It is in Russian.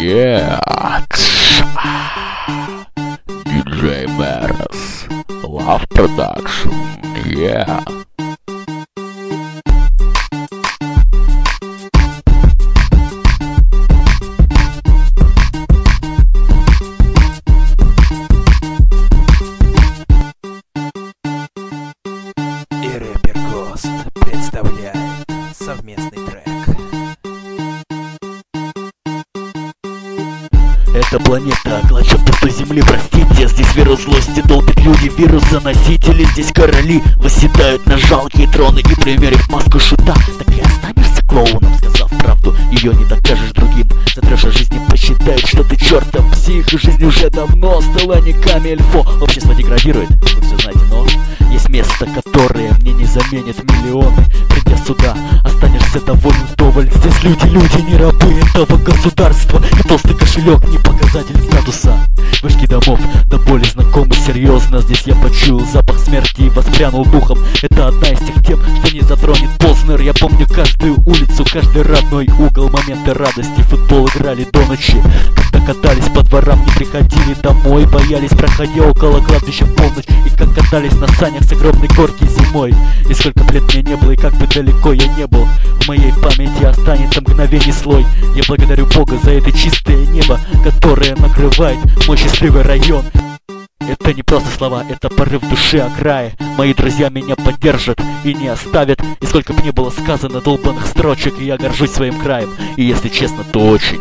Yeah. DJ Maris. Love Production. Yeah. И рэпер Гост представляет совместный Эта планета клочок пустой земли, простите Здесь вирус злости долбит люди, вирус-заносители Здесь короли восседают на жалкие троны И примерив маску шута, так и останешься клоуном Сказав правду, ее не докажешь другим. За о жизни посчитают, что ты чертов псих И жизнь уже давно стала не камельфо. Общество деградирует, место, которое мне не заменит миллионы. Придя сюда, останешься доволен вдоволь. Здесь люди, люди, не рабы этого государства. И толстый кошелек не показатель статуса. Вышки домов до боли знакомы серьезно. Здесь я почуял запах смерти и воспрянул духом. Это одна из тех тем, что не затронет Познер. Я помню каждую улицу, каждый родной угол Моменты радости, футбол играли до ночи. Когда катались по дворам, не приходили домой. Боялись, проходя около кладбища в полночь. И как катались на санях с огромной горки зимой. И сколько лет мне не было, и как бы далеко я не был В моей памяти останется мгновений слой. Я благодарю Бога за это чистое небо Которое накрывает мой счастливый район. Это не просто слова, это порыв души о крае. Мои друзья меня поддержат и не оставят. И сколько бы ни было сказано долбанных строчек Я горжусь своим краем. И если честно, то очень